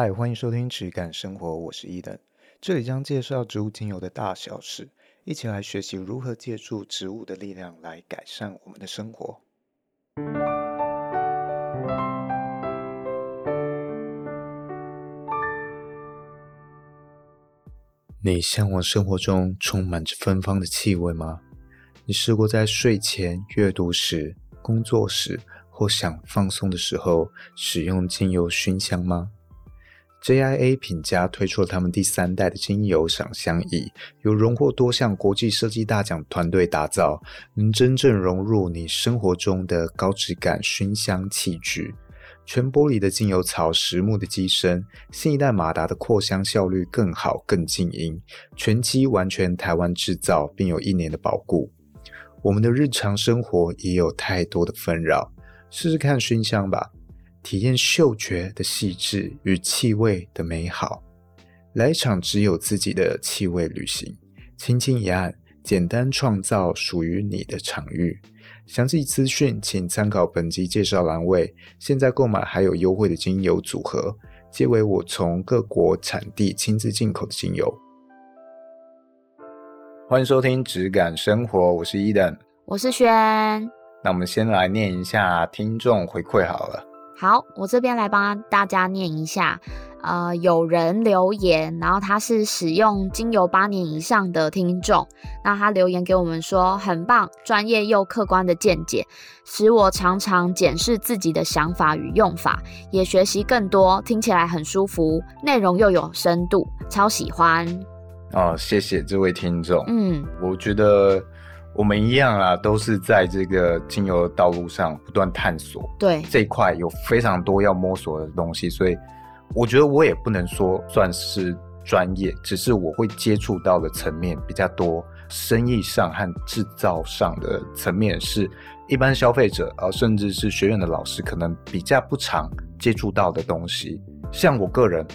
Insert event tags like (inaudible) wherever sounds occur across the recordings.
嗨，欢迎收听质感生活，我是伊登，这里将介绍植物精油的大小事，一起来学习如何借助植物的力量来改善我们的生活。你向往生活中充满着芬芳的气味吗？你试过在睡前、阅读时、工作时或想放松的时候使用精油熏香吗？JIA 品家推出了他们第三代的精油赏香仪，由荣获多项国际设计大奖团队打造，能真正融入你生活中的高质感熏香器具。全玻璃的精油槽，实木的机身，新一代马达的扩香效率更好、更静音，全机完全台湾制造，并有一年的保固。我们的日常生活也有太多的纷扰，试试看熏香吧。体验嗅觉的细致与气味的美好，来一场只有自己的气味旅行。轻轻一按，简单创造属于你的场域。详细资讯请参考本集介绍栏位。现在购买还有优惠的精油组合，皆为我从各国产地亲自进口的精油。欢迎收听质感生活，我是伊登，我是轩。那我们先来念一下听众回馈好了。好，我这边来帮大家念一下。呃，有人留言，然后他是使用精油八年以上的听众，那他留言给我们说，很棒，专业又客观的见解，使我常常检视自己的想法与用法，也学习更多，听起来很舒服，内容又有深度，超喜欢。哦，谢谢这位听众。嗯，我觉得。我们一样啊，都是在这个精油的道路上不断探索。对，这一块有非常多要摸索的东西，所以我觉得我也不能说算是专业，只是我会接触到的层面比较多，生意上和制造上的层面是一般消费者啊，甚至是学院的老师可能比较不常接触到的东西。像我个人，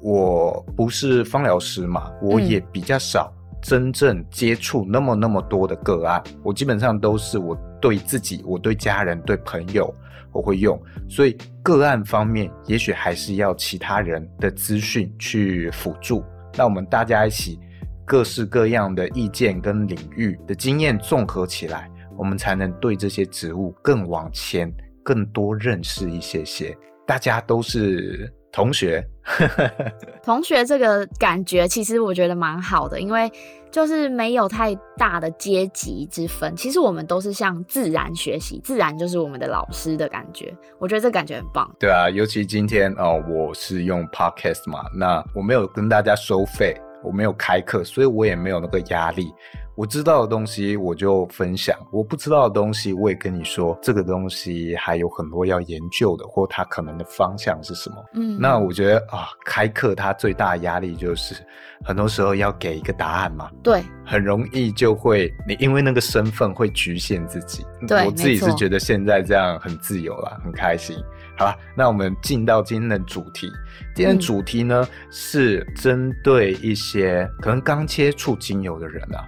我不是芳疗师嘛，我也比较少。真正接触那么那么多的个案，我基本上都是我对自己、我对家人、对朋友我会用，所以个案方面也许还是要其他人的资讯去辅助。那我们大家一起各式各样的意见跟领域的经验综合起来，我们才能对这些植物更往前、更多认识一些些。大家都是。同学，(laughs) 同学，这个感觉其实我觉得蛮好的，因为就是没有太大的阶级之分。其实我们都是向自然学习，自然就是我们的老师的感觉。我觉得这感觉很棒。对啊，尤其今天哦，我是用 Podcast 嘛，那我没有跟大家收费，我没有开课，所以我也没有那个压力。我知道的东西我就分享，我不知道的东西我也跟你说，这个东西还有很多要研究的，或它可能的方向是什么。嗯，那我觉得啊，开课它最大的压力就是，很多时候要给一个答案嘛。对，很容易就会你因为那个身份会局限自己。对，我自己是觉得现在这样很自由了，很开心。好了，那我们进到今天的主题。今天的主题呢，嗯，是针对一些可能刚接触精油的人啊。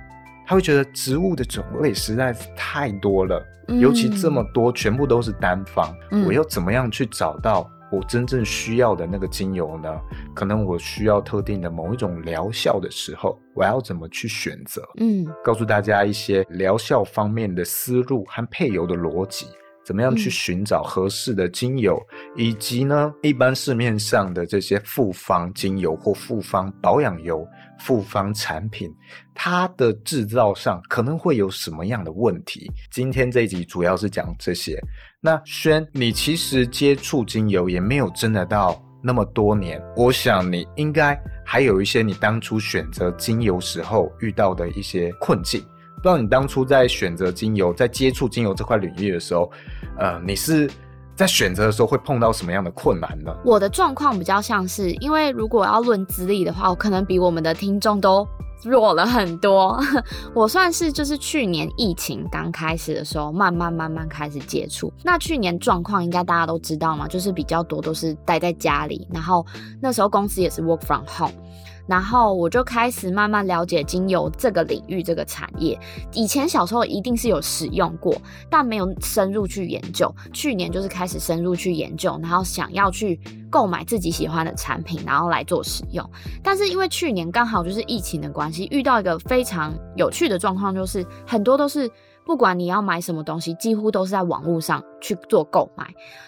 他会觉得植物的种类实在是太多了，嗯、尤其这么多全部都是单方，嗯、我要怎么样去找到我真正需要的那个精油呢？可能我需要特定的某一种疗效的时候，我要怎么去选择？嗯，告诉大家一些疗效方面的思路和配油的逻辑。怎么样去寻找合适的精油，嗯、以及呢，一般市面上的这些复方精油或复方保养油、复方产品，它的制造上可能会有什么样的问题？今天这一集主要是讲这些。那轩，你其实接触精油也没有真的到那么多年，我想你应该还有一些你当初选择精油时候遇到的一些困境。不知道你当初在选择精油，在接触精油这块领域的时候，呃，你是在选择的时候会碰到什么样的困难呢？我的状况比较像是，因为如果要论资历的话，我可能比我们的听众都弱了很多。(laughs) 我算是就是去年疫情刚开始的时候，慢慢慢慢开始接触。那去年状况应该大家都知道嘛，就是比较多都是待在家里，然后那时候公司也是 work from home。然后我就开始慢慢了解精油这个领域、这个产业。以前小时候一定是有使用过，但没有深入去研究。去年就是开始深入去研究，然后想要去购买自己喜欢的产品，然后来做使用。但是因为去年刚好就是疫情的关系，遇到一个非常有趣的状况，就是很多都是。不管你要买什么东西，几乎都是在网络上去做购买。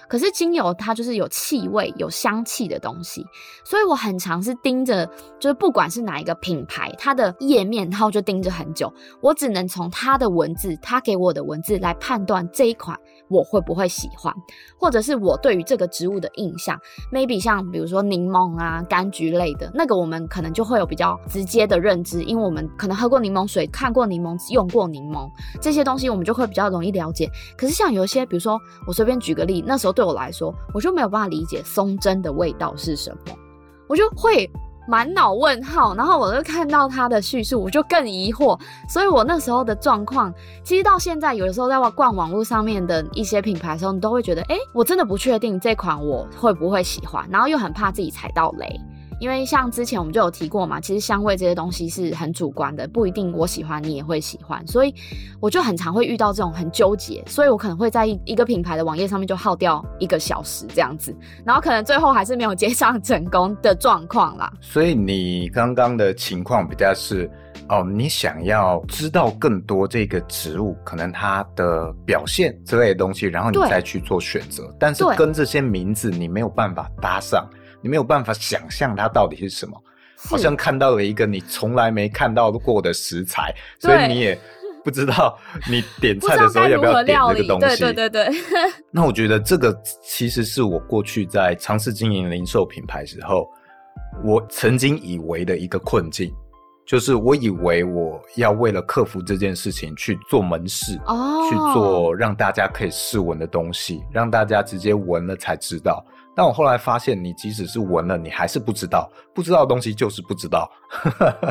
可是精油它就是有气味、有香气的东西，所以我很常是盯着，就是不管是哪一个品牌，它的页面，然后就盯着很久。我只能从它的文字，它给我的文字来判断这一款我会不会喜欢，或者是我对于这个植物的印象。Maybe 像比如说柠檬啊、柑橘类的那个，我们可能就会有比较直接的认知，因为我们可能喝过柠檬水、看过柠檬、用过柠檬这些东西。我们就会比较容易了解，可是像有些，比如说我随便举个例，那时候对我来说，我就没有办法理解松针的味道是什么，我就会满脑问号，然后我就看到他的叙述，我就更疑惑，所以我那时候的状况，其实到现在有的时候在逛网络上面的一些品牌的时候，你都会觉得，哎，我真的不确定这款我会不会喜欢，然后又很怕自己踩到雷。因为像之前我们就有提过嘛，其实香味这些东西是很主观的，不一定我喜欢你也会喜欢，所以我就很常会遇到这种很纠结，所以我可能会在一一个品牌的网页上面就耗掉一个小时这样子，然后可能最后还是没有接上成功的状况啦。所以你刚刚的情况比较是哦，你想要知道更多这个植物可能它的表现之类的东西，然后你再去做选择，但是跟这些名字你没有办法搭上。你没有办法想象它到底是什么，好像看到了一个你从来没看到过的食材，所以你也不知道你点菜的时候要不要点这个东西。对对对对。(laughs) (laughs) 那我觉得这个其实是我过去在尝试经营零售品牌时候，我曾经以为的一个困境，就是我以为我要为了克服这件事情去做门市，哦，去做让大家可以试闻的东西，让大家直接闻了才知道。但我后来发现，你即使是闻了，你还是不知道。不知道的东西就是不知道。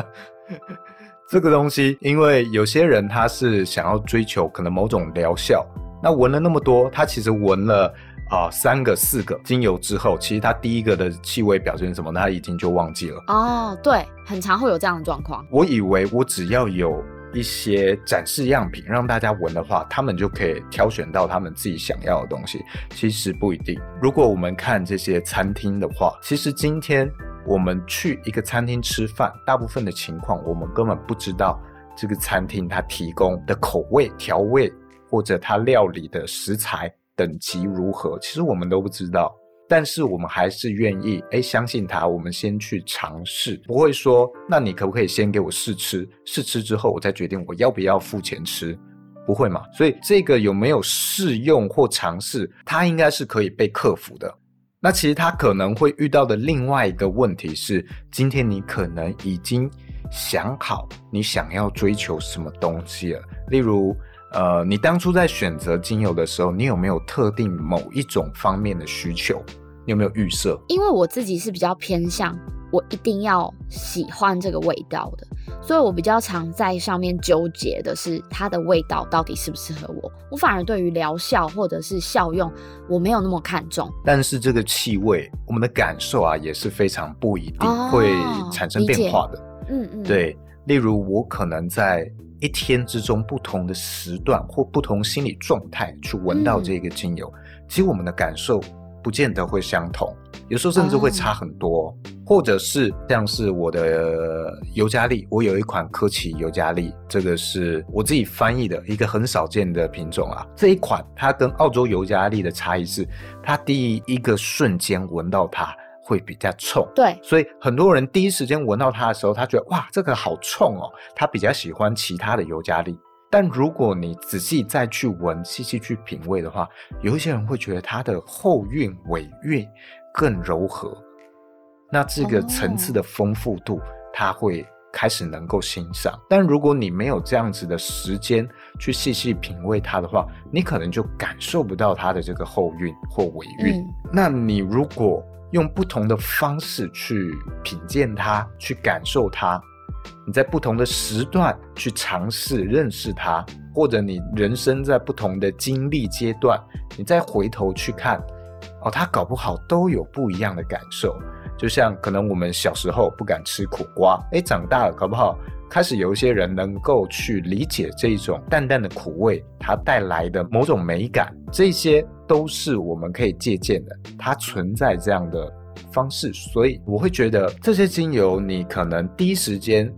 (laughs) 这个东西，因为有些人他是想要追求可能某种疗效，那闻了那么多，他其实闻了啊、呃、三个、四个精油之后，其实他第一个的气味表现什么，他已经就忘记了。哦，对，很常会有这样的状况。我以为我只要有。一些展示样品让大家闻的话，他们就可以挑选到他们自己想要的东西。其实不一定。如果我们看这些餐厅的话，其实今天我们去一个餐厅吃饭，大部分的情况我们根本不知道这个餐厅它提供的口味、调味或者它料理的食材等级如何，其实我们都不知道。但是我们还是愿意诶、欸，相信他，我们先去尝试，不会说，那你可不可以先给我试吃？试吃之后我再决定我要不要付钱吃，不会嘛？所以这个有没有试用或尝试，它应该是可以被克服的。那其实他可能会遇到的另外一个问题是，今天你可能已经想好你想要追求什么东西了，例如，呃，你当初在选择精油的时候，你有没有特定某一种方面的需求？你有没有预设？因为我自己是比较偏向我一定要喜欢这个味道的，所以我比较常在上面纠结的是它的味道到底适不适合我。我反而对于疗效或者是效用，我没有那么看重。但是这个气味，我们的感受啊也是非常不一定会产生变化的。哦、嗯嗯，对。例如，我可能在一天之中不同的时段或不同心理状态去闻到这个精油，嗯、其实我们的感受。不见得会相同，有时候甚至会差很多，oh. 或者是像是我的尤加利，我有一款科奇尤加利，这个是我自己翻译的一个很少见的品种啊。这一款它跟澳洲尤加利的差异是，它第一个瞬间闻到它会比较冲，对，所以很多人第一时间闻到它的时候，他觉得哇，这个好冲哦，他比较喜欢其他的尤加利。但如果你仔细再去闻、细细去品味的话，有一些人会觉得它的后韵、尾韵更柔和，那这个层次的丰富度，它会开始能够欣赏。但如果你没有这样子的时间去细细品味它的话，你可能就感受不到它的这个后韵或尾韵。嗯。那你如果用不同的方式去品鉴它、去感受它。你在不同的时段去尝试认识它，或者你人生在不同的经历阶段，你再回头去看，哦，它搞不好都有不一样的感受。就像可能我们小时候不敢吃苦瓜，哎，长大了搞不好开始有一些人能够去理解这种淡淡的苦味，它带来的某种美感，这些都是我们可以借鉴的。它存在这样的方式，所以我会觉得这些精油你可能第一时间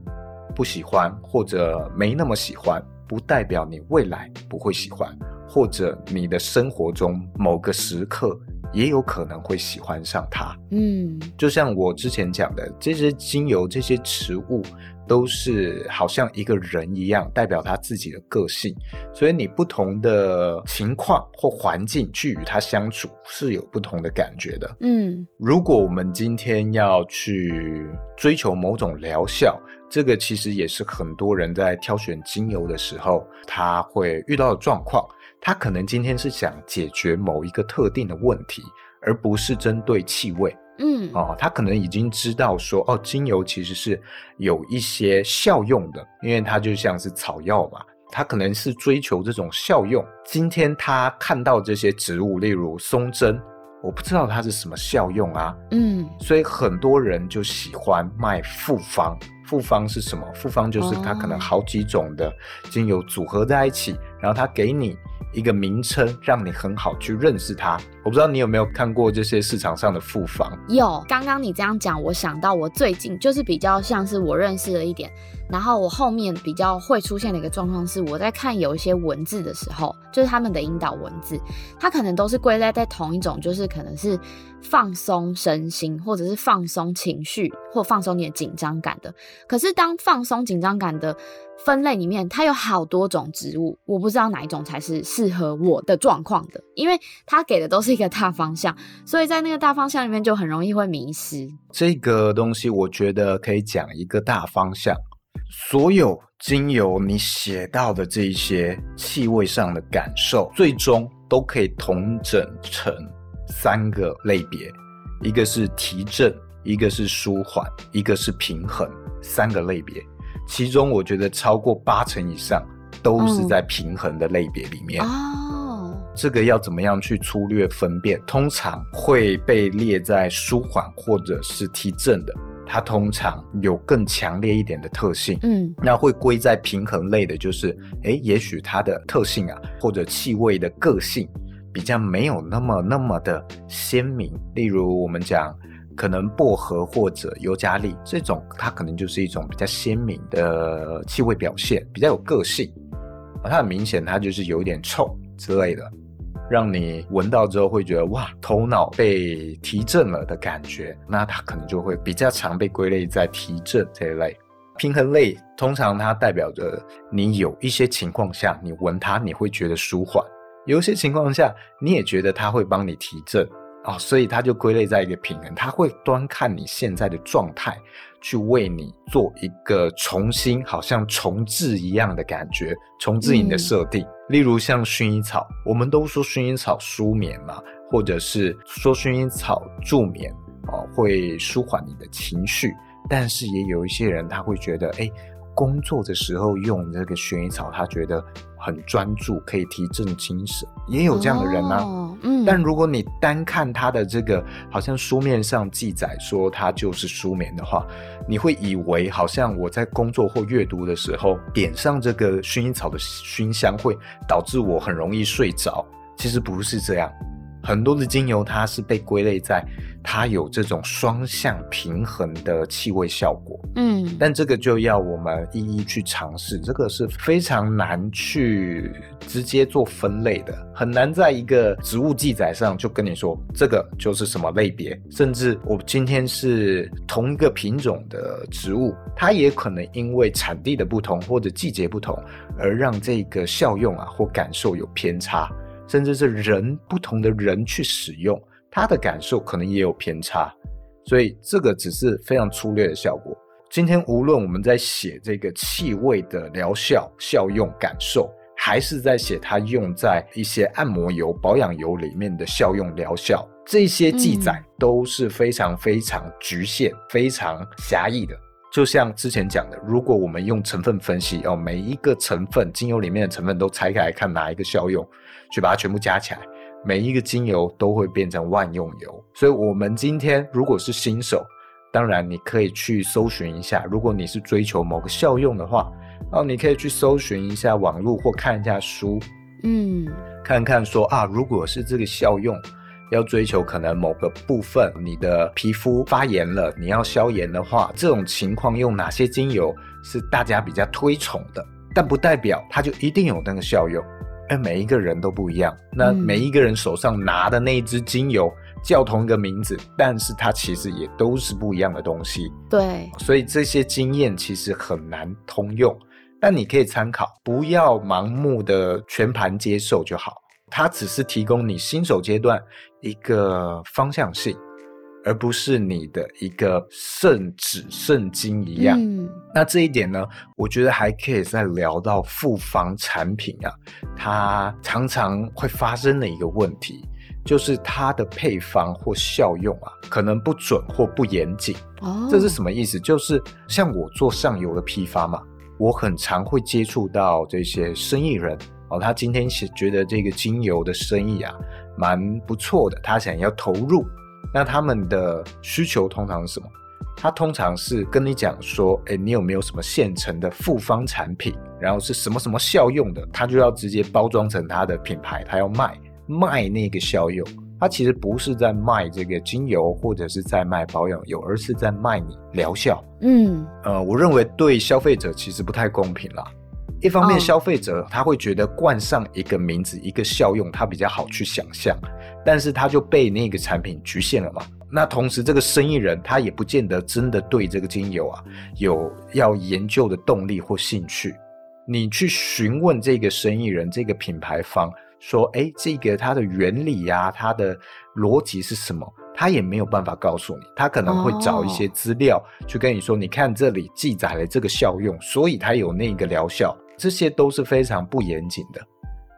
不喜欢或者没那么喜欢，不代表你未来不会喜欢。或者你的生活中某个时刻也有可能会喜欢上它。嗯，就像我之前讲的，这些精油、这些植物都是好像一个人一样，代表他自己的个性。所以你不同的情况或环境去与它相处，是有不同的感觉的。嗯，如果我们今天要去追求某种疗效，这个其实也是很多人在挑选精油的时候他会遇到的状况。他可能今天是想解决某一个特定的问题，而不是针对气味。嗯，哦，他可能已经知道说，哦，精油其实是有一些效用的，因为它就像是草药嘛，他可能是追求这种效用。今天他看到这些植物，例如松针，我不知道它是什么效用啊。嗯，所以很多人就喜欢卖复方。复方是什么？复方就是它可能好几种的精油组合在一起，然后它给你。一个名称，让你很好去认识它。我不知道你有没有看过这些市场上的复方？有。刚刚你这样讲，我想到我最近就是比较像是我认识了一点，然后我后面比较会出现的一个状况是，我在看有一些文字的时候，就是他们的引导文字，它可能都是归类在同一种，就是可能是放松身心，或者是放松情绪，或放松你的紧张感的。可是当放松紧张感的分类里面，它有好多种植物，我不知道哪一种才是适合我的状况的，因为它给的都是一个大方向，所以在那个大方向里面就很容易会迷失。这个东西我觉得可以讲一个大方向，所有精油你写到的这一些气味上的感受，最终都可以统整成三个类别，一个是提振，一个是舒缓，一个是平衡，三个类别。其中我觉得超过八成以上都是在平衡的类别里面。哦，这个要怎么样去粗略分辨？通常会被列在舒缓或者是提振的，它通常有更强烈一点的特性。嗯，那会归在平衡类的，就是诶，也许它的特性啊，或者气味的个性比较没有那么那么的鲜明。例如我们讲。可能薄荷或者尤加利这种，它可能就是一种比较鲜明的气味表现，比较有个性。它很明显，它就是有一点臭之类的，让你闻到之后会觉得哇，头脑被提振了的感觉。那它可能就会比较常被归类在提振这一类。平衡类通常它代表着你有一些情况下，你闻它你会觉得舒缓；有一些情况下，你也觉得它会帮你提振。哦，所以它就归类在一个平衡，它会端看你现在的状态，去为你做一个重新，好像重置一样的感觉，重置你的设定。嗯。例如像薰衣草，我们都说薰衣草舒眠嘛，或者是说薰衣草助眠，哦，会舒缓你的情绪。但是也有一些人他会觉得，哎，工作的时候用这个薰衣草，他觉得。很专注，可以提振精神，也有这样的人呢、但如果你单看它的这个，好像书面上记载说它就是舒眠的话，你会以为好像我在工作或阅读的时候点上这个薰衣草的熏香会导致我很容易睡着。其实不是这样。很多的精油，它是被归类在它有这种双向平衡的气味效果。嗯，但这个就要我们一一去尝试，这个是非常难去直接做分类的，很难在一个植物记载上就跟你说这个就是什么类别。甚至我今天是同一个品种的植物，它也可能因为产地的不同或者季节不同，而让这个效用啊或感受有偏差。甚至是人不同的人去使用，他的感受可能也有偏差，所以这个只是非常粗略的效果。今天无论我们在写这个气味的疗效、效用、感受，还是在写它用在一些按摩油、保养油里面的效用、疗效，这些记载都是非常非常局限、非常狭义的。就像之前讲的，如果我们用成分分析哦，每一个成分精油里面的成分都拆开来看哪一个效用，去把它全部加起来，每一个精油都会变成万用油。所以，我们今天如果是新手，当然你可以去搜寻一下，如果你是追求某个效用的话，哦，你可以去搜寻一下网络或看一下书，嗯，看看说啊，如果是这个效用。要追求可能某个部分，你的皮肤发炎了，你要消炎的话，这种情况用哪些精油是大家比较推崇的？但不代表它就一定有那个效用，而每一个人都不一样。那每一个人手上拿的那一支精油叫同一个名字，但是它其实也都是不一样的东西。对，所以这些经验其实很难通用，但你可以参考，不要盲目的全盘接受就好。它只是提供你新手阶段一个方向性，而不是你的一个圣旨圣经一样。嗯，那这一点呢，我觉得还可以再聊到复方产品啊，它常常会发生的一个问题，就是它的配方或效用啊，可能不准或不严谨。哦，这是什么意思？就是像我做上游的批发嘛，我很常会接触到这些生意人。哦，他今天是觉得这个精油的生意啊，蛮不错的，他想要投入。那他们的需求通常是什么？他通常是跟你讲说，哎，你有没有什么现成的复方产品？然后是什么什么效用的？他就要直接包装成他的品牌，他要卖卖那个效用。他其实不是在卖这个精油，或者是在卖保养油，而是在卖你疗效。嗯，呃，我认为对消费者其实不太公平啦。一方面，消费者他会觉得冠上一个名字、一个效用，他比较好去想象，但是他就被那个产品局限了嘛。那同时，这个生意人他也不见得真的对这个精油啊有要研究的动力或兴趣。你去询问这个生意人、这个品牌方说：“哎，这个它的原理呀、啊，它的逻辑是什么？”他也没有办法告诉你，他可能会找一些资料去跟你说：“你看这里记载了这个效用，所以它有那个疗效。”这些都是非常不严谨的，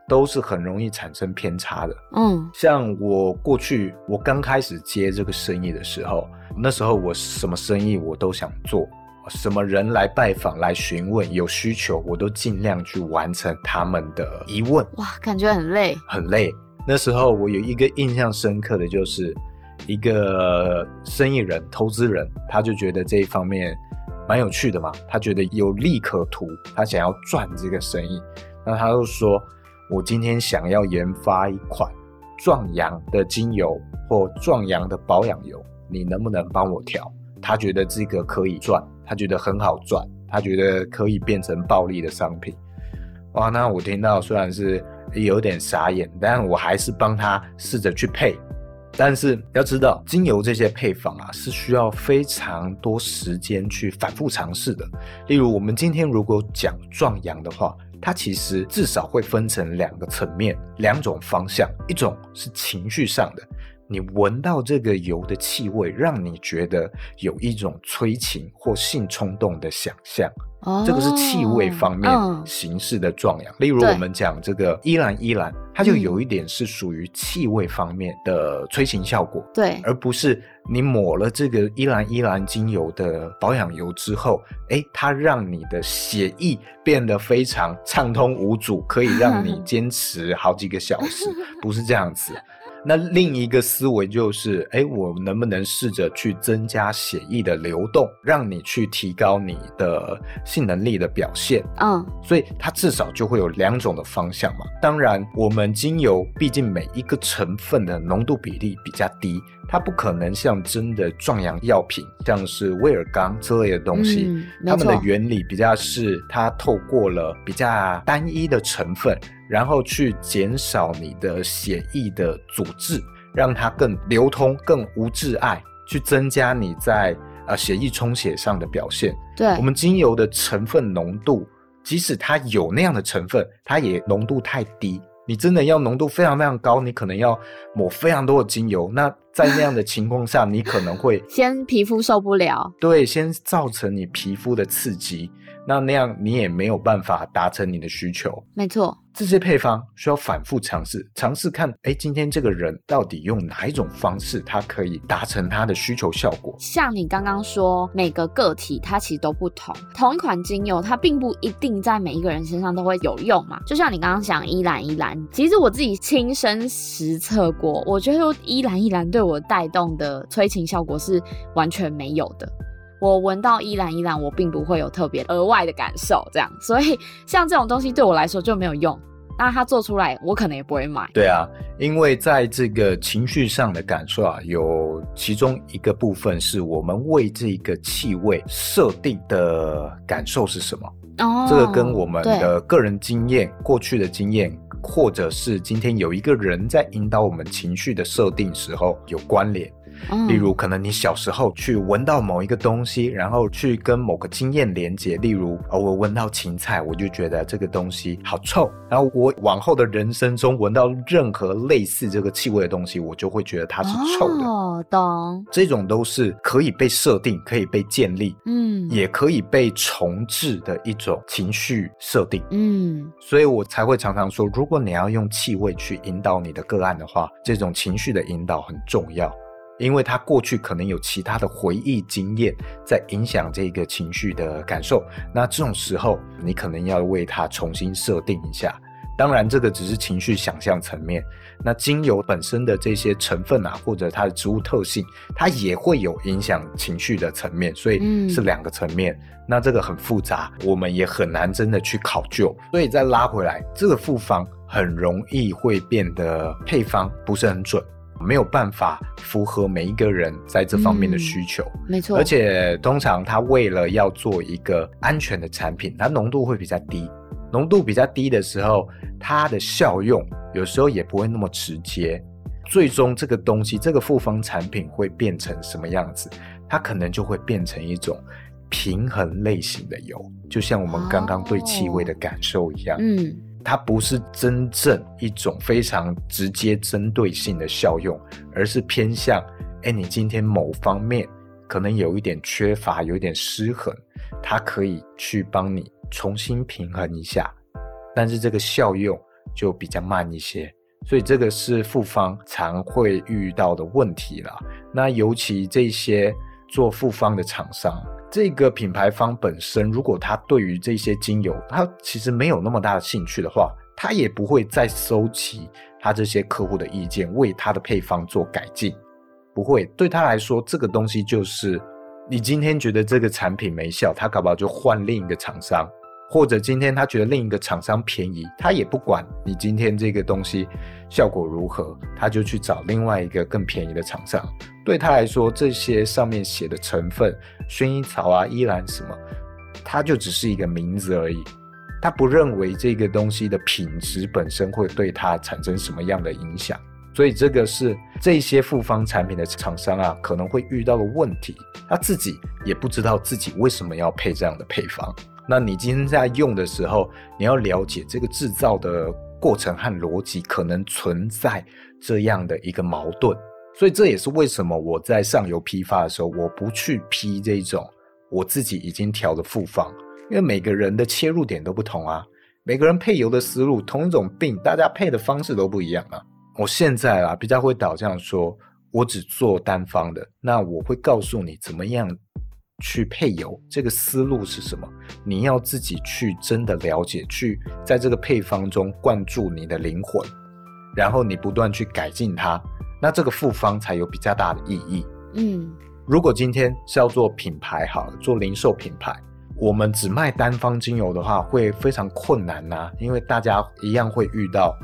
都是很容易产生偏差的。嗯，像我过去我刚开始接这个生意的时候，那时候我什么生意我都想做，什么人来拜访来询问有需求，我都尽量去完成他们的疑问。哇，感觉很累，很累。那时候我有一个印象深刻的就是，一个生意人、投资人，他就觉得这一方面。蛮有趣的嘛，他觉得有利可图，他想要赚这个生意，那他就说：“我今天想要研发一款壮阳的精油或壮阳的保养油，你能不能帮我调？”他觉得这个可以赚，他觉得很好赚，他觉得可以变成暴利的商品。哇，那我听到虽然是有点傻眼，但我还是帮他试着去配。但是要知道，精油这些配方啊，是需要非常多时间去反复尝试的。例如，我们今天如果讲壮阳的话，它其实至少会分成两个层面、两种方向。一种是情绪上的，你闻到这个油的气味，让你觉得有一种催情或性冲动的想象。这个是气味方面形式的壮阳，例如我们讲这个依兰依兰，它就有一点是属于气味方面的催情效果，对，而不是你抹了这个依兰依兰精油的保养油之后，诶，它让你的血液变得非常畅通无阻，可以让你 (laughs) 坚持好几个小时，不是这样子。那另一个思维就是，哎，我能不能试着去增加血液的流动，让你去提高你的性能力的表现？嗯，所以它至少就会有两种的方向嘛。当然，我们精油毕竟每一个成分的浓度比例比较低。它不可能像真的壮阳药品，像是威尔刚之类的东西，嗯，它们的原理比较是它透过了比较单一的成分，然后去减少你的血液的阻滞，让它更流通、更无窒碍，去增加你在呃血液充血上的表现。对，我们精油的成分浓度，即使它有那样的成分，它也浓度太低。你真的要浓度非常非常高，你可能要抹非常多的精油。那在那样的情况下，你可能会先皮肤受不了。对，先造成你皮肤的刺激，那那样你也没有办法达成你的需求。没错，这些配方需要反复尝试，尝试看，哎，今天这个人到底用哪一种方式，他可以达成他的需求效果。像你刚刚说，每个个体它其实都不同，同一款精油它并不一定在每一个人身上都会有用嘛。就像你刚刚讲依兰依兰，其实我自己亲身实测过，我觉得依兰依兰对我带动的催情效果是完全没有的。我闻到依兰依兰，我并不会有特别额外的感受，这样，所以像这种东西对我来说就没有用。那它做出来，我可能也不会买。对啊，因为在这个情绪上的感受啊，有其中一个部分是我们为这个气味设定的感受是什么？哦，这个跟我们的个人经验、过去的经验，或者是今天有一个人在引导我们情绪的设定时候有关联。例如，可能你小时候去闻到某一个东西，然后去跟某个经验连接。例如，哦，我闻到芹菜，我就觉得这个东西好臭。然后我往后的人生中闻到任何类似这个气味的东西，我就会觉得它是臭的。哦，懂。这种都是可以被设定、可以被建立，嗯，也可以被重置的一种情绪设定，嗯。所以我才会常常说，如果你要用气味去引导你的个案的话，这种情绪的引导很重要。因为他过去可能有其他的回忆经验在影响这个情绪的感受，那这种时候你可能要为他重新设定一下。当然，这个只是情绪想象层面。那精油本身的这些成分啊，或者它的植物特性，它也会有影响情绪的层面，所以是两个层面。嗯。那这个很复杂，我们也很难真的去考究。所以再拉回来，这个复方很容易会变得配方不是很准。没有办法符合每一个人在这方面的需求，嗯、没错。而且通常他为了要做一个安全的产品，它浓度会比较低。浓度比较低的时候，它的效用有时候也不会那么直接。最终这个东西，这个复方产品会变成什么样子？它可能就会变成一种平衡类型的油，就像我们刚刚对气味的感受一样。哦、嗯。它不是真正一种非常直接针对性的效用，而是偏向，哎，你今天某方面可能有一点缺乏，有点失衡，它可以去帮你重新平衡一下，但是这个效用就比较慢一些，所以这个是复方常会遇到的问题了。那尤其这些做复方的厂商。这个品牌方本身，如果他对于这些精油，他其实没有那么大的兴趣的话，他也不会再收集他这些客户的意见，为他的配方做改进。不会，对他来说，这个东西就是你今天觉得这个产品没效，他搞不好就换另一个厂商。或者今天他觉得另一个厂商便宜，他也不管你今天这个东西效果如何，他就去找另外一个更便宜的厂商。对他来说，这些上面写的成分，薰衣草啊、依兰什么，它就只是一个名字而已。他不认为这个东西的品质本身会对他产生什么样的影响。所以这个是这些复方产品的厂商啊，可能会遇到的问题。他自己也不知道自己为什么要配这样的配方。那你今天在用的时候，你要了解这个制造的过程和逻辑，可能存在这样的一个矛盾。所以这也是为什么我在上游批发的时候，我不去批这种我自己已经调的复方，因为每个人的切入点都不同啊，每个人配油的思路，同一种病，大家配的方式都不一样啊。我现在啊比较会导向说，我只做单方的，那我会告诉你怎么样。去配油，这个思路是什么？你要自己去真的了解，去在这个配方中灌注你的灵魂，然后你不断去改进它，那这个复方才有比较大的意义。嗯，如果今天是要做品牌好了，做零售品牌，我们只卖单方精油的话，会非常困难呐、啊，因为大家一样会遇到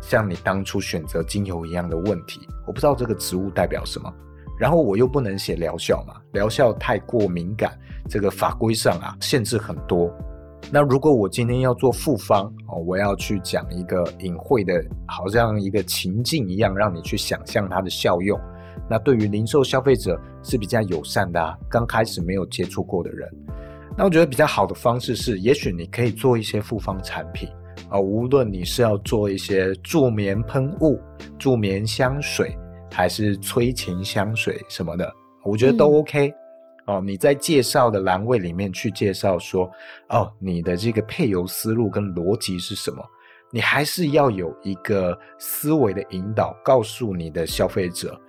像你当初选择精油一样的问题。我不知道这个植物代表什么。然后我又不能写疗效嘛，疗效太过敏感，这个法规上啊限制很多。那如果我今天要做复方哦，我要去讲一个隐晦的，好像一个情境一样，让你去想象它的效用。那对于零售消费者是比较友善的啊，刚开始没有接触过的人。那我觉得比较好的方式是，也许你可以做一些复方产品啊，无论你是要做一些助眠喷雾、助眠香水。还是催情香水什么的，我觉得都 OK。嗯、哦，你在介绍的栏位里面去介绍说，哦，你的这个配油思路跟逻辑是什么？你还是要有一个思维的引导，告诉你的消费者，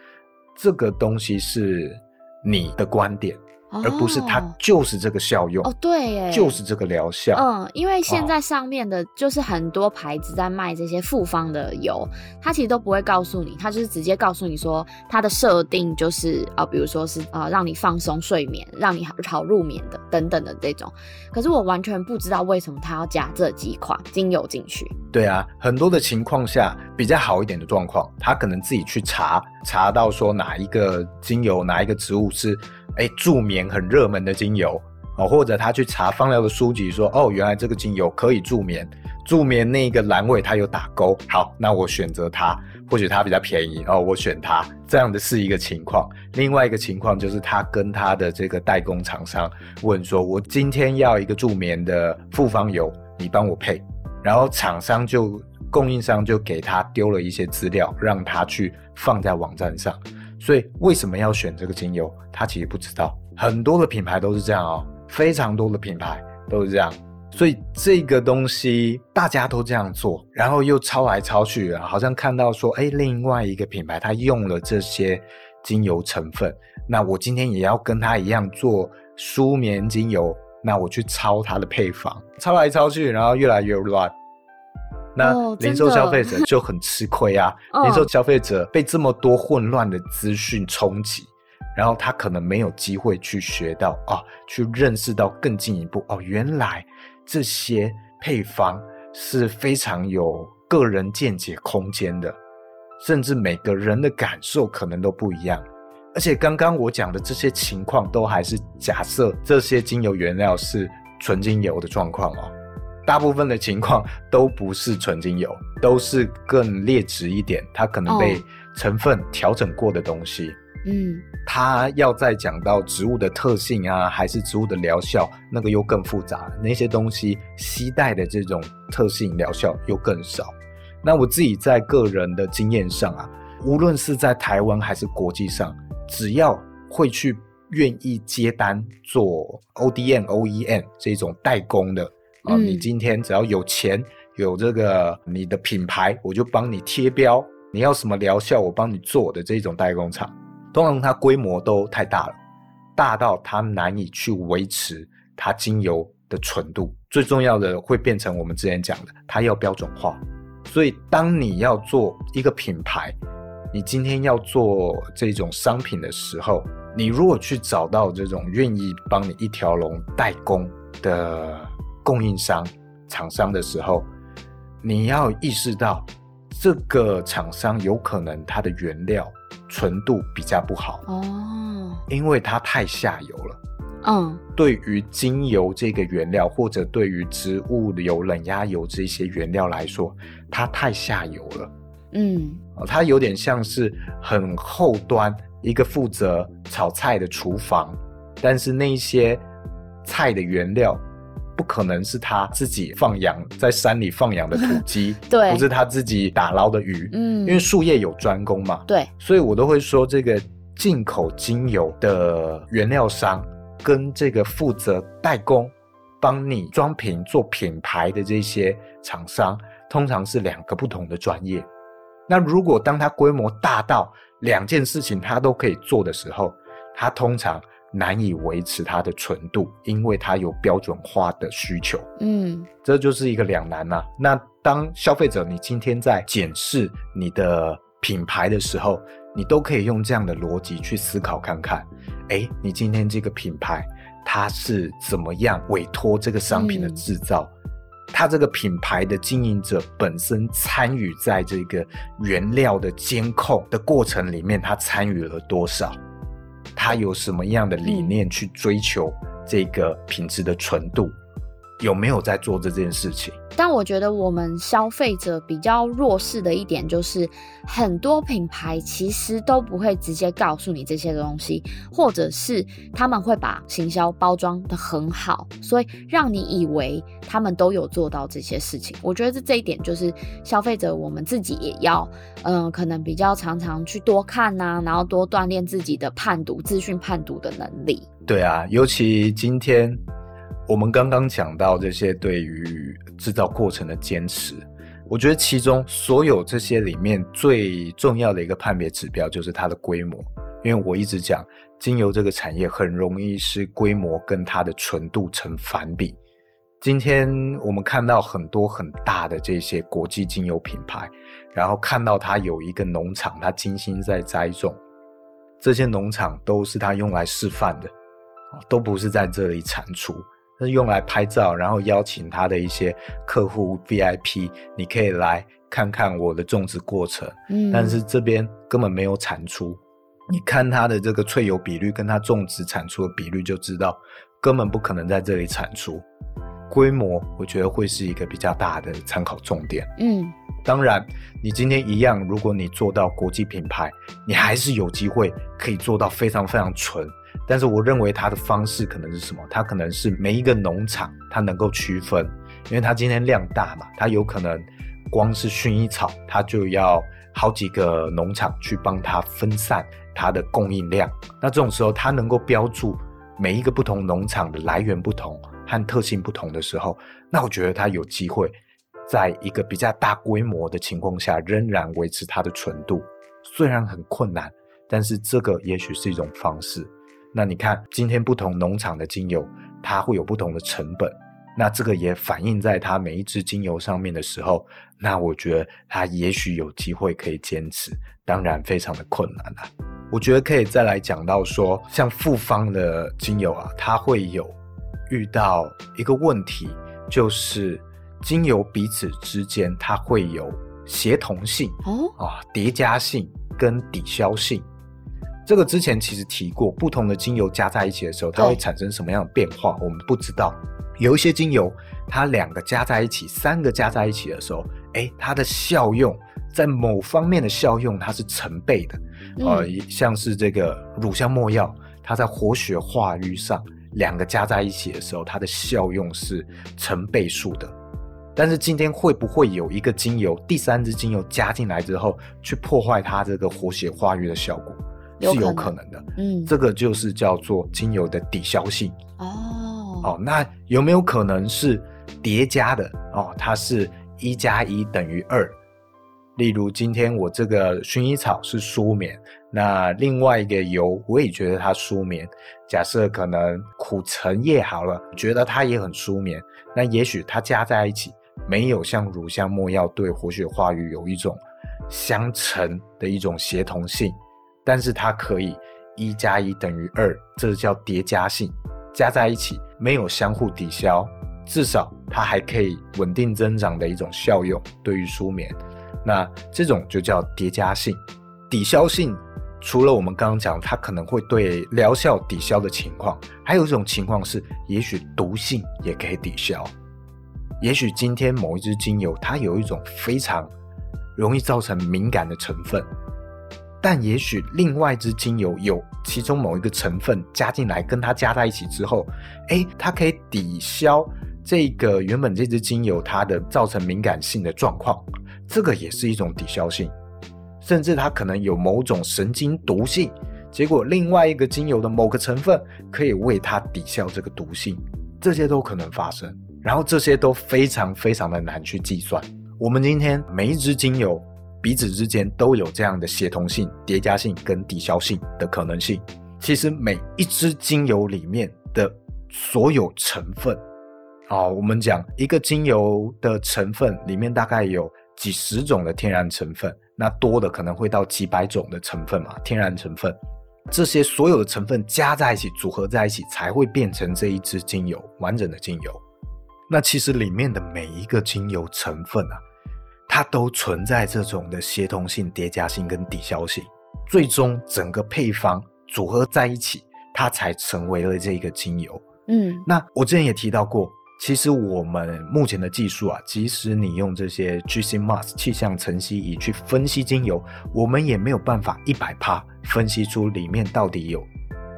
这个东西是你的观点。而不是它就是这个效用哦，对，哎，就是这个疗效。嗯，因为现在上面的就是很多牌子在卖这些复方的油，它其实都不会告诉你，它就是直接告诉你说它的设定就是啊，比如说是啊，让你放松睡眠，让你好好入眠的等等的这种。可是我完全不知道为什么它要加这几款精油进去。对啊，很多的情况下比较好一点的状况，他可能自己去查查到说哪一个精油哪一个植物是。哎，助眠很热门的精油哦，或者他去查芳疗的书籍说，哦，原来这个精油可以助眠，助眠那个栏位他有打勾，好，那我选择它，或许它比较便宜哦，我选它，这样的是一个情况。另外一个情况就是他跟他的这个代工厂商问说，我今天要一个助眠的复方油，你帮我配，然后厂商就供应商就给他丢了一些资料，让他去放在网站上。所以为什么要选这个精油？他其实不知道。很多的品牌都是这样哦，非常多的品牌都是这样。所以这个东西大家都这样做，然后又抄来抄去，好像看到说，哎，另外一个品牌他用了这些精油成分，那我今天也要跟他一样做舒眠精油，那我去抄他的配方，抄来抄去，然后越来越乱。那零售消费者就很吃亏啊！(laughs) 零售消费者被这么多混乱的资讯冲击，然后他可能没有机会去学到啊，去认识到更进一步哦，原来这些配方是非常有个人见解空间的，甚至每个人的感受可能都不一样。而且刚刚我讲的这些情况，都还是假设这些精油原料是纯精油的状况哦。大部分的情况都不是纯精油，都是更劣质一点，它可能被成分调整过的东西。嗯，它要再讲到植物的特性啊，还是植物的疗效，那个又更复杂。那些东西吸带的这种特性疗效又更少。那我自己在个人的经验上啊，无论是在台湾还是国际上，只要会去愿意接单做 ODM、OEM 这种代工的。啊，你今天只要有钱，有这个你的品牌，我就帮你贴标。你要什么疗效，我帮你做的这种代工厂，通常它规模都太大了，大到它难以去维持它精油的纯度。最重要的会变成我们之前讲的，它要标准化。所以，当你要做一个品牌，你今天要做这种商品的时候，你如果去找到这种愿意帮你一条龙代工的。供应商、厂商的时候，你要意识到这个厂商有可能它的原料纯度比较不好哦，因为它太下游了。嗯，对于精油这个原料，或者对于植物油、冷压油这些原料来说，它太下游了。嗯，它有点像是很后端一个负责炒菜的厨房，但是那些菜的原料。不可能是他自己放养在山里放养的土 (laughs) 鸡，对，不是他自己打捞的鱼，嗯，因为术业有专攻嘛，对，所以我都会说，这个进口精油的原料商跟这个负责代工、帮你装瓶做品牌的这些厂商，通常是两个不同的专业。那如果当它规模大到两件事情它都可以做的时候，它通常。难以维持它的纯度，因为它有标准化的需求。嗯，这就是一个两难呐、啊。那当消费者你今天在检视你的品牌的时候，你都可以用这样的逻辑去思考看看。哎，你今天这个品牌它是怎么样委托这个商品的制造？嗯、它这个品牌的经营者本身参与在这个原料的监控的过程里面，他参与了多少？他有什么样的理念去追求这个品质的纯度？有没有在做这件事情？但我觉得我们消费者比较弱势的一点就是，很多品牌其实都不会直接告诉你这些东西，或者是他们会把行销包装的很好，所以让你以为他们都有做到这些事情。我觉得这这一点就是消费者我们自己也要，嗯、呃，可能比较常常去多看呐、啊，然后多锻炼自己的判读资讯判读的能力。对啊，尤其今天。我们刚刚讲到这些对于制造过程的坚持，我觉得其中所有这些里面最重要的一个判别指标就是它的规模，因为我一直讲精油这个产业很容易是规模跟它的纯度成反比。今天我们看到很多很大的这些国际精油品牌，然后看到它有一个农场，它精心在栽种，这些农场都是它用来示范的，都不是在这里产出。是用来拍照，然后邀请他的一些客户 VIP，你可以来看看我的种植过程。嗯，但是这边根本没有产出，你看它的这个萃油比率跟它种植产出的比率就知道，根本不可能在这里产出。规模，我觉得会是一个比较大的参考重点。嗯，当然，你今天一样，如果你做到国际品牌，你还是有机会可以做到非常非常纯。但是我认为它的方式可能是什么？它可能是每一个农场它能够区分，因为它今天量大嘛，它有可能光是薰衣草，它就要好几个农场去帮它分散它的供应量。那这种时候，它能够标注每一个不同农场的来源不同和特性不同的时候，那我觉得它有机会在一个比较大规模的情况下，仍然维持它的纯度。虽然很困难，但是这个也许是一种方式。那你看，今天不同农场的精油，它会有不同的成本，那这个也反映在它每一支精油上面的时候，那我觉得它也许有机会可以坚持，当然非常的困难了。我觉得可以再来讲到说，像复方的精油啊，它会有遇到一个问题，就是精油彼此之间它会有协同性哦啊，叠加性跟抵消性。这个之前其实提过，不同的精油加在一起的时候，它会产生什么样的变化？我们不知道。有一些精油，它两个加在一起，三个加在一起的时候，诶，它的效用在某方面的效用它是成倍的。嗯、呃，像是这个乳香没药，它在活血化瘀上，两个加在一起的时候，它的效用是成倍数的。但是今天会不会有一个精油，第三支精油加进来之后，去破坏它这个活血化瘀的效果？是有可能的，嗯，这个就是叫做精油的抵消性哦。哦，那有没有可能是叠加的哦？它是一加一等于二。例如今天我这个薰衣草是舒眠，那另外一个油我也觉得它舒眠。假设可能苦橙叶好了，觉得它也很舒眠，那也许它加在一起没有像乳香没药对活血化瘀有一种相乘的一种协同性。但是它可以一加一等于二，这叫叠加性，加在一起没有相互抵消，至少它还可以稳定增长的一种效用，对于舒眠，那这种就叫叠加性。抵消性除了我们刚刚讲它可能会对疗效抵消的情况，还有一种情况是，也许毒性也可以抵消。也许今天某一支精油它有一种非常容易造成敏感的成分。但也许另外一支精油有其中某一个成分加进来，跟它加在一起之后，诶，它可以抵消这个原本这支精油它的造成敏感性的状况，这个也是一种抵消性。甚至它可能有某种神经毒性，结果另外一个精油的某个成分可以为它抵消这个毒性，这些都可能发生。然后这些都非常非常的难去计算。我们今天每一支精油。彼此之间都有这样的协同性、叠加性跟抵消性的可能性。其实每一支精油里面的所有成分，啊，我们讲一个精油的成分里面大概有几十种的天然成分，那多的可能会到几百种的成分嘛，天然成分。这些所有的成分加在一起、组合在一起，才会变成这一支精油，完整的精油。那其实里面的每一个精油成分啊。它都存在这种的协同性、叠加性跟抵消性，最终整个配方组合在一起，它才成为了这个精油。嗯，那我之前也提到过，其实我们目前的技术啊，即使你用这些 G C m a s 气象层析仪去分析精油，我们也没有办法一百趴分析出里面到底有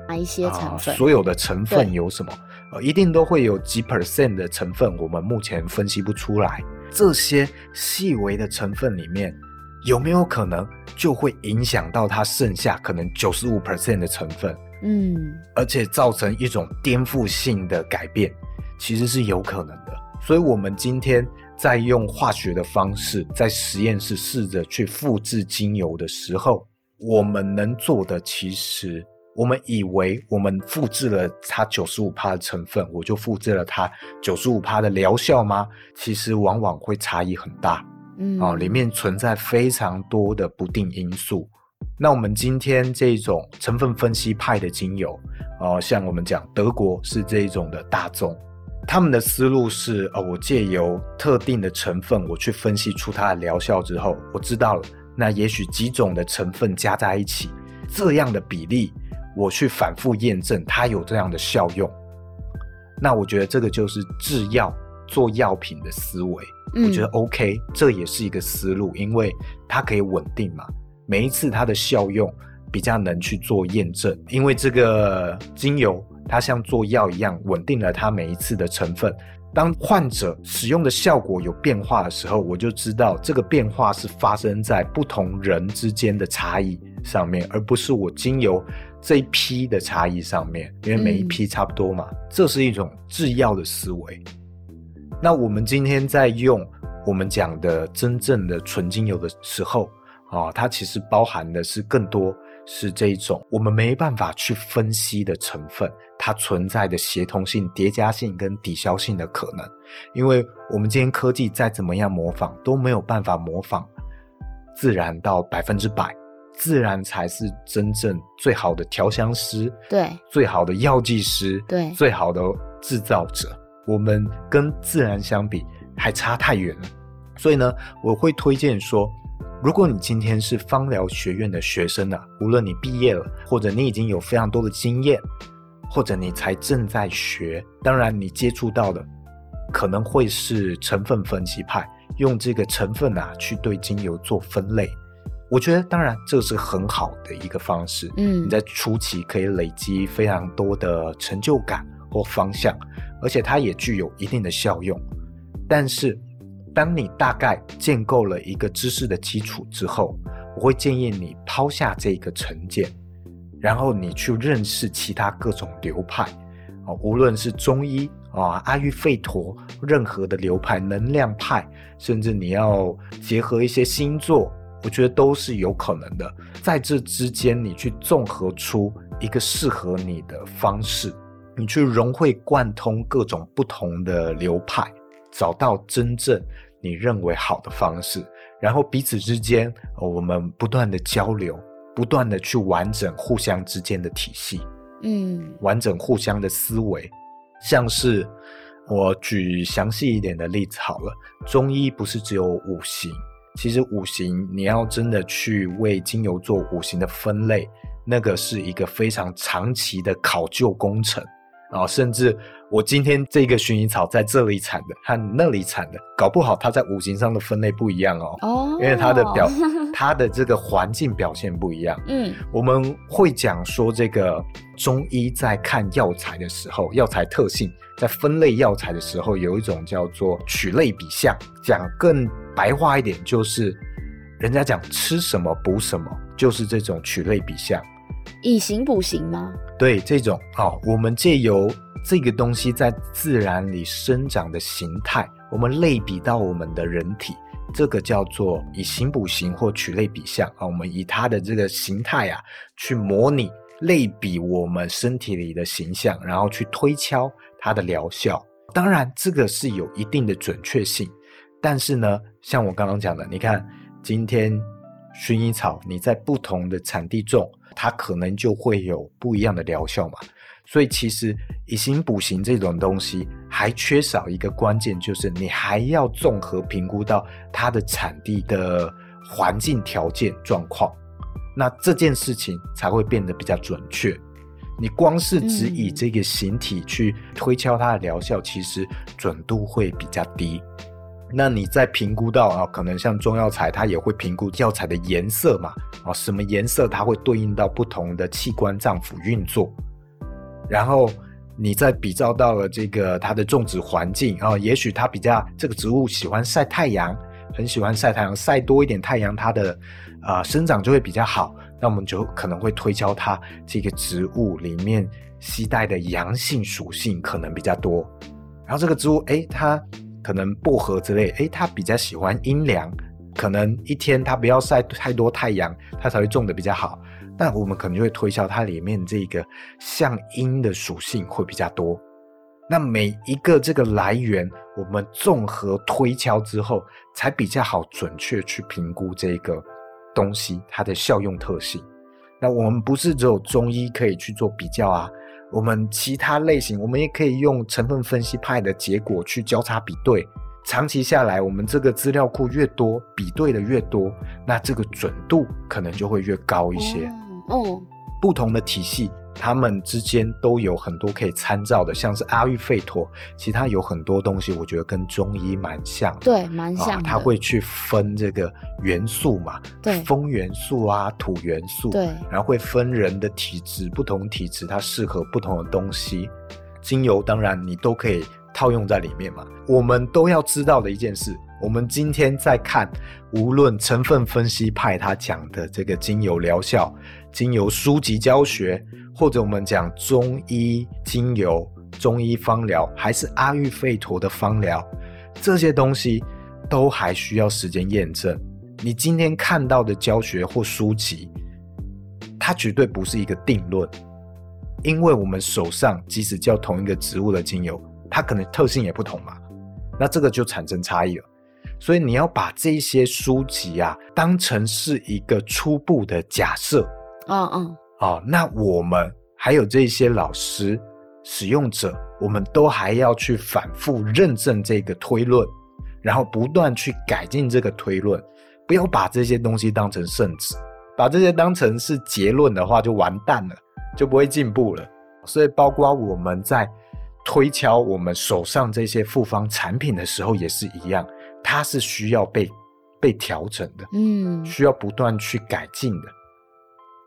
哪一些成分，啊，所有的成分有什么？呃，一定都会有几 percent 的成分，我们目前分析不出来。这些细微的成分里面，有没有可能就会影响到它剩下可能九十五 percent 的成分？嗯，而且造成一种颠覆性的改变，其实是有可能的。所以，我们今天在用化学的方式，在实验室试着去复制精油的时候，我们能做的，其实我们以为我们复制了它九十五趴的成分，我就复制了它九十五趴的疗效吗？其实往往会差异很大。嗯，啊，里面存在非常多的不定因素。那我们今天这种成分分析派的精油，哦，像我们讲德国是这一种的大宗，他们的思路是，哦，我借由特定的成分，我去分析出它的疗效之后，我知道了，那也许几种的成分加在一起，这样的比例，我去反复验证它有这样的效用。那我觉得这个就是制药做药品的思维，我觉得 OK，这也是一个思路，因为它可以稳定嘛。每一次它的效用比较能去做验证，因为这个精油它像做药一样稳定了它每一次的成分。当患者使用的效果有变化的时候，我就知道这个变化是发生在不同人之间的差异上面，而不是我精油这一批的差异上面，因为每一批差不多嘛。嗯。这是一种制药的思维。那我们今天在用我们讲的真正的纯精油的时候。啊、哦，它其实包含的是更多是这一种我们没办法去分析的成分，它存在的协同性、叠加性跟抵消性的可能。因为我们今天科技再怎么样模仿，都没有办法模仿自然到百分之百，自然才是真正最好的调香师，对，最好的药剂师，对，最好的制造者。我们跟自然相比还差太远了，所以呢，我会推荐说。如果你今天是芳疗学院的学生啊，无论你毕业了，或者你已经有非常多的经验，或者你才正在学，当然你接触到的可能会是成分分析派，用这个成分啊去对精油做分类。我觉得当然这是很好的一个方式，嗯，你在初期可以累积非常多的成就感或方向，而且它也具有一定的效用，但是。当你大概建构了一个知识的基础之后，我会建议你抛下这个成见，然后你去认识其他各种流派，啊，无论是中医啊、阿育吠陀，任何的流派、能量派，甚至你要结合一些星座，我觉得都是有可能的。在这之间，你去综合出一个适合你的方式，你去融会贯通各种不同的流派，找到真正。你认为好的方式，然后彼此之间，我们不断的交流，不断的去完整互相之间的体系，嗯，完整互相的思维。像是我举详细一点的例子好了，中医不是只有五行，其实五行你要真的去为精油做五行的分类，那个是一个非常长期的考究工程。啊，甚至我今天这个薰衣草在这里产的和那里产的，搞不好它在五行上的分类不一样哦。哦，因为它的表，它的这个环境表现不一样。嗯，我们会讲说，这个中医在看药材的时候，药材特性在分类药材的时候，有一种叫做取类比象。讲更白话一点，就是人家讲吃什么补什么，就是这种取类比象。以形补形吗？对，这种哦，我们借由这个东西在自然里生长的形态，我们类比到我们的人体，这个叫做以形补形或取类比象啊。我们以它的这个形态啊，去模拟类比我们身体里的形象，然后去推敲它的疗效。当然，这个是有一定的准确性，但是呢，像我刚刚讲的，你看今天薰衣草，你在不同的产地种。它可能就会有不一样的疗效嘛，所以其实以形补形这种东西还缺少一个关键，就是你还要综合评估到它的产地的环境条件状况，那这件事情才会变得比较准确。你光是只以这个形体去推敲它的疗效，其实准度会比较低。那你再评估到啊，可能像中药材，它也会评估药材的颜色嘛，啊，什么颜色它会对应到不同的器官脏腑运作，然后你再比照到了这个它的种植环境啊，也许它比较这个植物喜欢晒太阳，很喜欢晒太阳，晒多一点太阳，它的啊生长就会比较好。那我们就可能会推敲它这个植物里面携带的阳性属性可能比较多，然后这个植物诶，它。可能薄荷之类，诶，它比较喜欢阴凉，可能一天它不要晒太多太阳，它才会种的比较好。那我们可能就会推敲它里面这个向阴的属性会比较多。那每一个这个来源，我们综合推敲之后，才比较好准确去评估这个东西它的效用特性。那我们不是只有中医可以去做比较啊。我们其他类型，我们也可以用成分分析派的结果去交叉比对。长期下来，我们这个资料库越多，比对的越多，那这个准度可能就会越高一些。哦，哦，不同的体系。他们之间都有很多可以参照的，像是阿育吠陀，其他有很多东西，我觉得跟中医蛮像的。对，蛮像的。他、哦、会去分这个元素嘛，对，风元素啊，土元素，对，然后会分人的体质，不同体质它适合不同的东西。精油当然你都可以套用在里面嘛。我们都要知道的一件事，我们今天在看，无论成分分析派他讲的这个精油疗效，精油书籍教学。或者我们讲中医精油、中医方疗，还是阿育吠陀的方疗，这些东西都还需要时间验证。你今天看到的教学或书籍，它绝对不是一个定论，因为我们手上即使叫同一个植物的精油，它可能特性也不同嘛，那这个就产生差异了。所以你要把这些书籍啊当成是一个初步的假设。嗯嗯。哦，那我们还有这些老师、使用者，我们都还要去反复认证这个推论，然后不断去改进这个推论，不要把这些东西当成圣旨，把这些当成是结论的话，就完蛋了，就不会进步了。所以，包括我们在推敲我们手上这些复方产品的时候，也是一样，它是需要被被调整的，嗯，需要不断去改进的。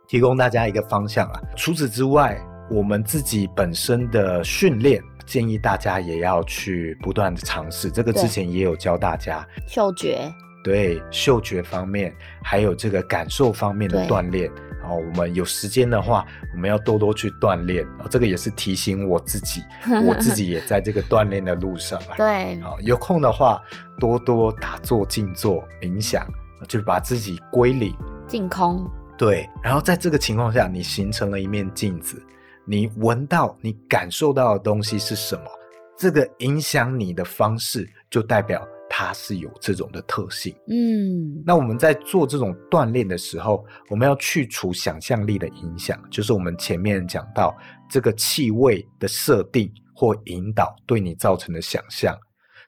提供大家一个方向啊。除此之外，我们自己本身的训练，建议大家也要去不断的尝试。这个之前也有教大家，嗅觉，对，嗅觉方面，还有这个感受方面的锻炼。哦，我们有时间的话，我们要多多去锻炼。哦，这个也是提醒我自己，我自己也在这个锻炼的路上。(laughs) 对，哦，有空的话，多多打坐、静坐、冥想，就把自己归零、净空。对，然后在这个情况下，你形成了一面镜子，你闻到、你感受到的东西是什么？这个影响你的方式，就代表它是有这种的特性。嗯，那我们在做这种锻炼的时候，我们要去除想象力的影响，就是我们前面讲到这个气味的设定或引导对你造成的想象。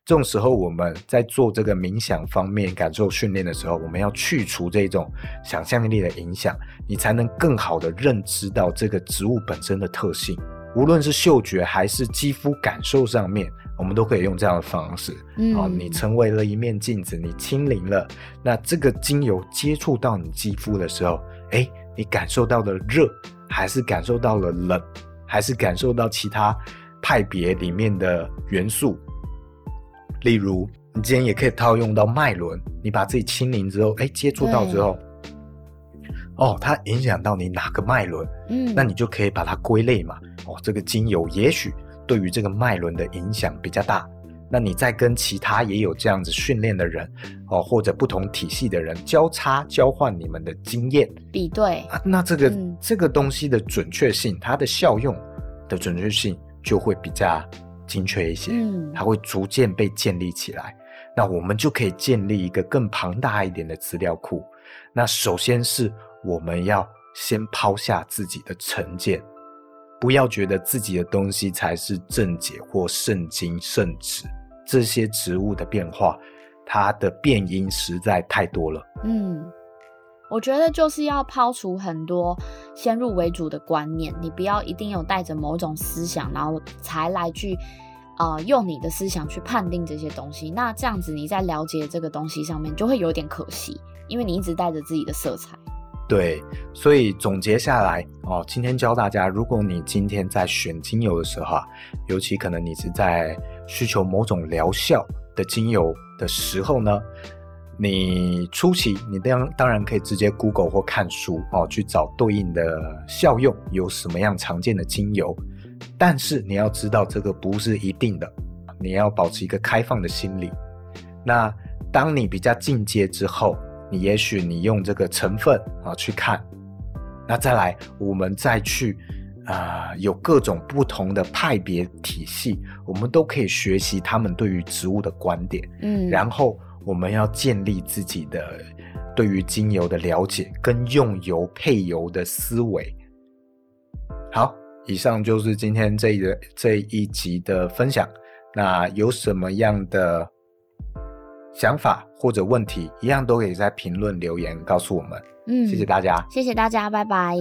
这种时候，我们在做这个冥想方面感受训练的时候，我们要去除这种想象力的影响，你才能更好的认知到这个植物本身的特性。无论是嗅觉还是肌肤感受上面，我们都可以用这样的方式。嗯，好，你成为了一面镜子，你清零了，那这个精油接触到你肌肤的时候，哎，你感受到的热，还是感受到了冷，还是感受到其他派别里面的元素？例如，你今天也可以套用到脉轮，你把自己清零之后，哎，接触到之后，哦，它影响到你哪个脉轮？嗯，那你就可以把它归类嘛。哦，这个精油也许对于这个脉轮的影响比较大。那你再跟其他也有这样子训练的人，哦，或者不同体系的人交叉交换你们的经验比对啊，那这个、嗯、这个东西的准确性，它的效用的准确性就会比较。精确一些，嗯，它会逐渐被建立起来。那我们就可以建立一个更庞大一点的资料库。那首先是我们要先抛下自己的成见，不要觉得自己的东西才是正解或圣经圣旨。这些植物的变化，它的变因实在太多了。嗯，我觉得就是要抛除很多先入为主的观念，你不要一定有带着某种思想，然后才来去，呃，用你的思想去判定这些东西。那这样子你在了解这个东西上面就会有点可惜，因为你一直带着自己的色彩。对，所以总结下来哦，今天教大家，如果你今天在选精油的时候啊，尤其可能你是在需求某种疗效的精油的时候呢。你初期，你当当然可以直接 Google 或看书哦，去找对应的效用有什么样常见的精油。但是你要知道，这个不是一定的，你要保持一个开放的心理。那当你比较进阶之后，你也许你用这个成分啊去看，那再来我们再去啊、呃，有各种不同的派别体系，我们都可以学习他们对于植物的观点，嗯，然后。我们要建立自己的对于精油的了解跟用油配油的思维。好，以上就是今天这一个这一集的分享。那有什么样的想法或者问题，一样都可以在评论留言告诉我们。嗯，谢谢大家，谢谢大家，拜拜。